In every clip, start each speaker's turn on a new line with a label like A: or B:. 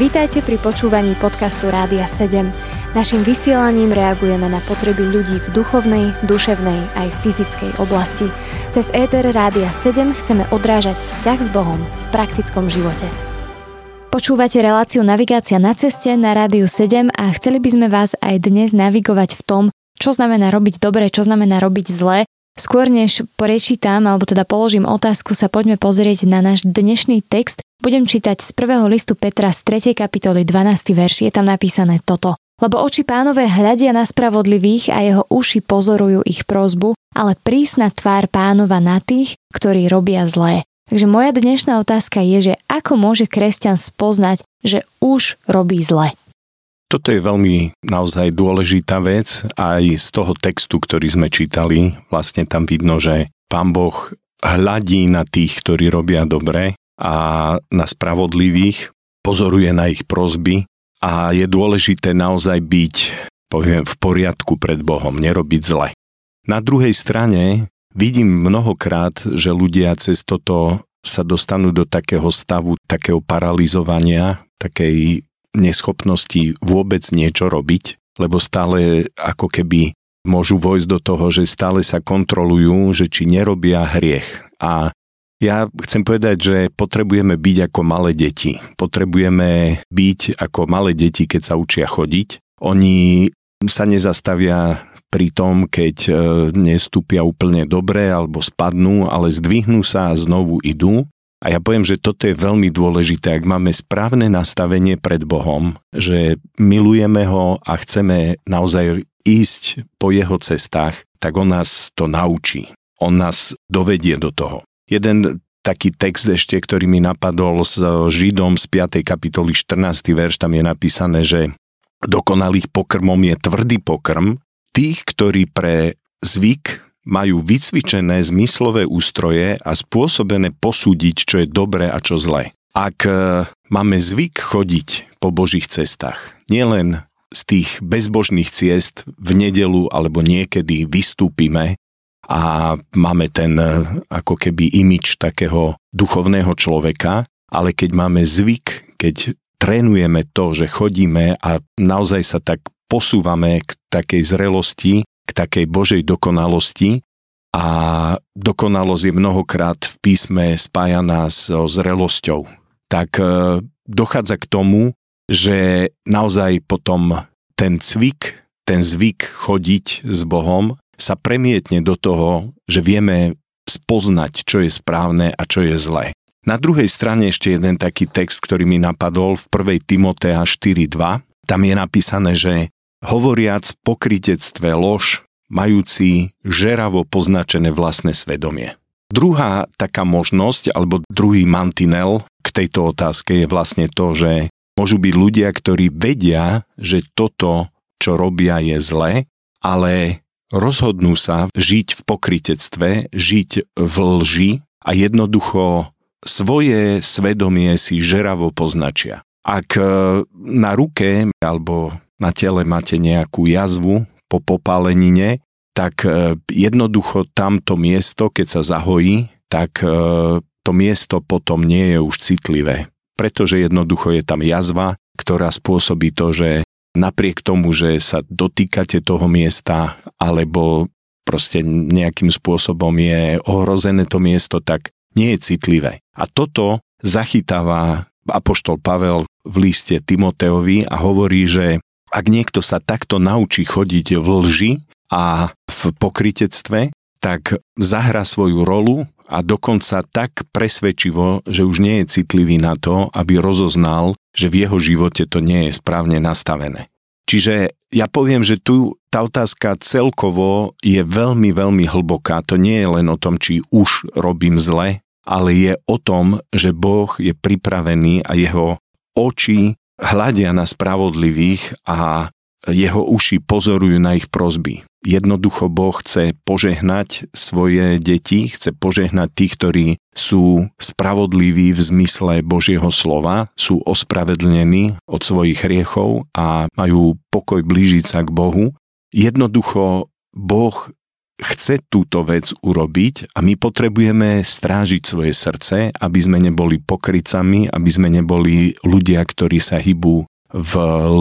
A: Vítajte pri počúvaní podcastu Rádia 7. Naším vysielaním reagujeme na potreby ľudí v duchovnej, duševnej aj fyzickej oblasti. Cez ETR Rádia 7 chceme odrážať vzťah s Bohom v praktickom živote. Počúvate reláciu Navigácia na ceste na Rádiu 7 a chceli by sme vás aj dnes navigovať v tom, čo znamená robiť dobre, čo znamená robiť zle. Skôr než prečítam, alebo teda položím otázku, sa poďme pozrieť na náš dnešný text, budem čítať z prvého listu Petra z 3. kapitoly 12. verš. Je tam napísané toto. Lebo oči pánové hľadia na spravodlivých a jeho uši pozorujú ich prozbu, ale prísna tvár pánova na tých, ktorí robia zlé. Takže moja dnešná otázka je, že ako môže kresťan spoznať, že už robí zle?
B: Toto je veľmi naozaj dôležitá vec aj z toho textu, ktorý sme čítali. Vlastne tam vidno, že pán Boh hľadí na tých, ktorí robia dobre a na spravodlivých, pozoruje na ich prozby a je dôležité naozaj byť poviem, v poriadku pred Bohom, nerobiť zle. Na druhej strane vidím mnohokrát, že ľudia cez toto sa dostanú do takého stavu, takého paralizovania, takej neschopnosti vôbec niečo robiť, lebo stále ako keby môžu vojsť do toho, že stále sa kontrolujú, že či nerobia hriech. A ja chcem povedať, že potrebujeme byť ako malé deti. Potrebujeme byť ako malé deti, keď sa učia chodiť. Oni sa nezastavia pri tom, keď e, nestúpia úplne dobre alebo spadnú, ale zdvihnú sa a znovu idú. A ja poviem, že toto je veľmi dôležité, ak máme správne nastavenie pred Bohom, že milujeme ho a chceme naozaj ísť po jeho cestách, tak on nás to naučí. On nás dovedie do toho. Jeden taký text ešte, ktorý mi napadol s Židom z 5. kapitoly 14. verš, tam je napísané, že dokonalých pokrmom je tvrdý pokrm, tých, ktorí pre zvyk majú vycvičené zmyslové ústroje a spôsobené posúdiť, čo je dobré a čo zlé. Ak e, máme zvyk chodiť po Božích cestách, nielen z tých bezbožných ciest v nedelu alebo niekedy vystúpime a máme ten e, ako keby imič takého duchovného človeka, ale keď máme zvyk, keď trénujeme to, že chodíme a naozaj sa tak posúvame k takej zrelosti, k takej Božej dokonalosti a dokonalosť je mnohokrát v písme spájaná so zrelosťou, tak e, dochádza k tomu, že naozaj potom ten cvik, ten zvyk chodiť s Bohom sa premietne do toho, že vieme spoznať, čo je správne a čo je zlé. Na druhej strane ešte jeden taký text, ktorý mi napadol v 1. Timotea 4.2. Tam je napísané, že hovoriac pokritectve lož, majúci žeravo poznačené vlastné svedomie. Druhá taká možnosť, alebo druhý mantinel k tejto otázke je vlastne to, že môžu byť ľudia, ktorí vedia, že toto, čo robia, je zlé, ale rozhodnú sa žiť v pokritectve, žiť v lži a jednoducho svoje svedomie si žeravo poznačia. Ak e, na ruke alebo na tele máte nejakú jazvu po popálenine, tak e, jednoducho tamto miesto, keď sa zahojí, tak e, to miesto potom nie je už citlivé. Pretože jednoducho je tam jazva, ktorá spôsobí to, že napriek tomu, že sa dotýkate toho miesta alebo proste nejakým spôsobom je ohrozené to miesto, tak nie je citlivé. A toto zachytáva apoštol Pavel v liste Timoteovi a hovorí, že ak niekto sa takto naučí chodiť v lži a v pokritectve, tak zahra svoju rolu a dokonca tak presvedčivo, že už nie je citlivý na to, aby rozoznal, že v jeho živote to nie je správne nastavené. Čiže ja poviem, že tu tá otázka celkovo je veľmi, veľmi hlboká. To nie je len o tom, či už robím zle, ale je o tom, že Boh je pripravený a jeho oči hľadia na spravodlivých a jeho uši pozorujú na ich prozby. Jednoducho Boh chce požehnať svoje deti, chce požehnať tých, ktorí sú spravodliví v zmysle Božieho slova, sú ospravedlnení od svojich hriechov a majú pokoj blížiť sa k Bohu. Jednoducho Boh chce túto vec urobiť a my potrebujeme strážiť svoje srdce, aby sme neboli pokrycami, aby sme neboli ľudia, ktorí sa hýbu v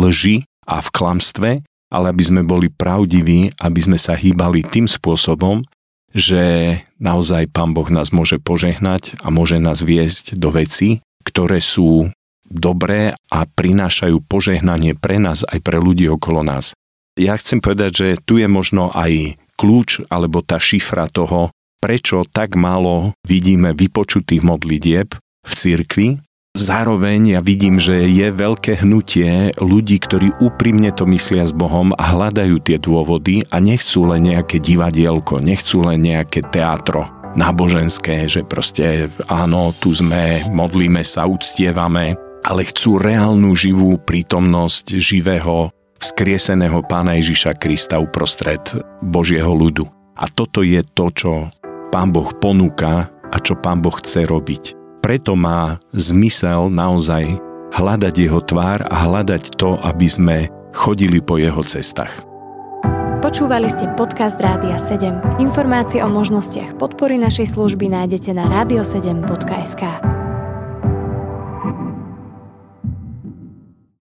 B: lži a v klamstve, ale aby sme boli pravdiví, aby sme sa hýbali tým spôsobom, že naozaj Pán Boh nás môže požehnať a môže nás viesť do veci, ktoré sú dobré a prinášajú požehnanie pre nás aj pre ľudí okolo nás. Ja chcem povedať, že tu je možno aj kľúč alebo tá šifra toho, prečo tak málo vidíme vypočutých modlitieb v cirkvi. Zároveň ja vidím, že je veľké hnutie ľudí, ktorí úprimne to myslia s Bohom a hľadajú tie dôvody a nechcú len nejaké divadielko, nechcú len nejaké teatro náboženské, že proste áno, tu sme, modlíme sa, uctievame, ale chcú reálnu živú prítomnosť živého skrieseného pána Ježiša Krista uprostred Božieho ľudu. A toto je to, čo pán Boh ponúka a čo pán Boh chce robiť. Preto má zmysel naozaj hľadať jeho tvár a hľadať to, aby sme chodili po jeho cestách.
A: Počúvali ste podcast Rádia 7. Informácie o možnostiach podpory našej služby nájdete na radio7.sk.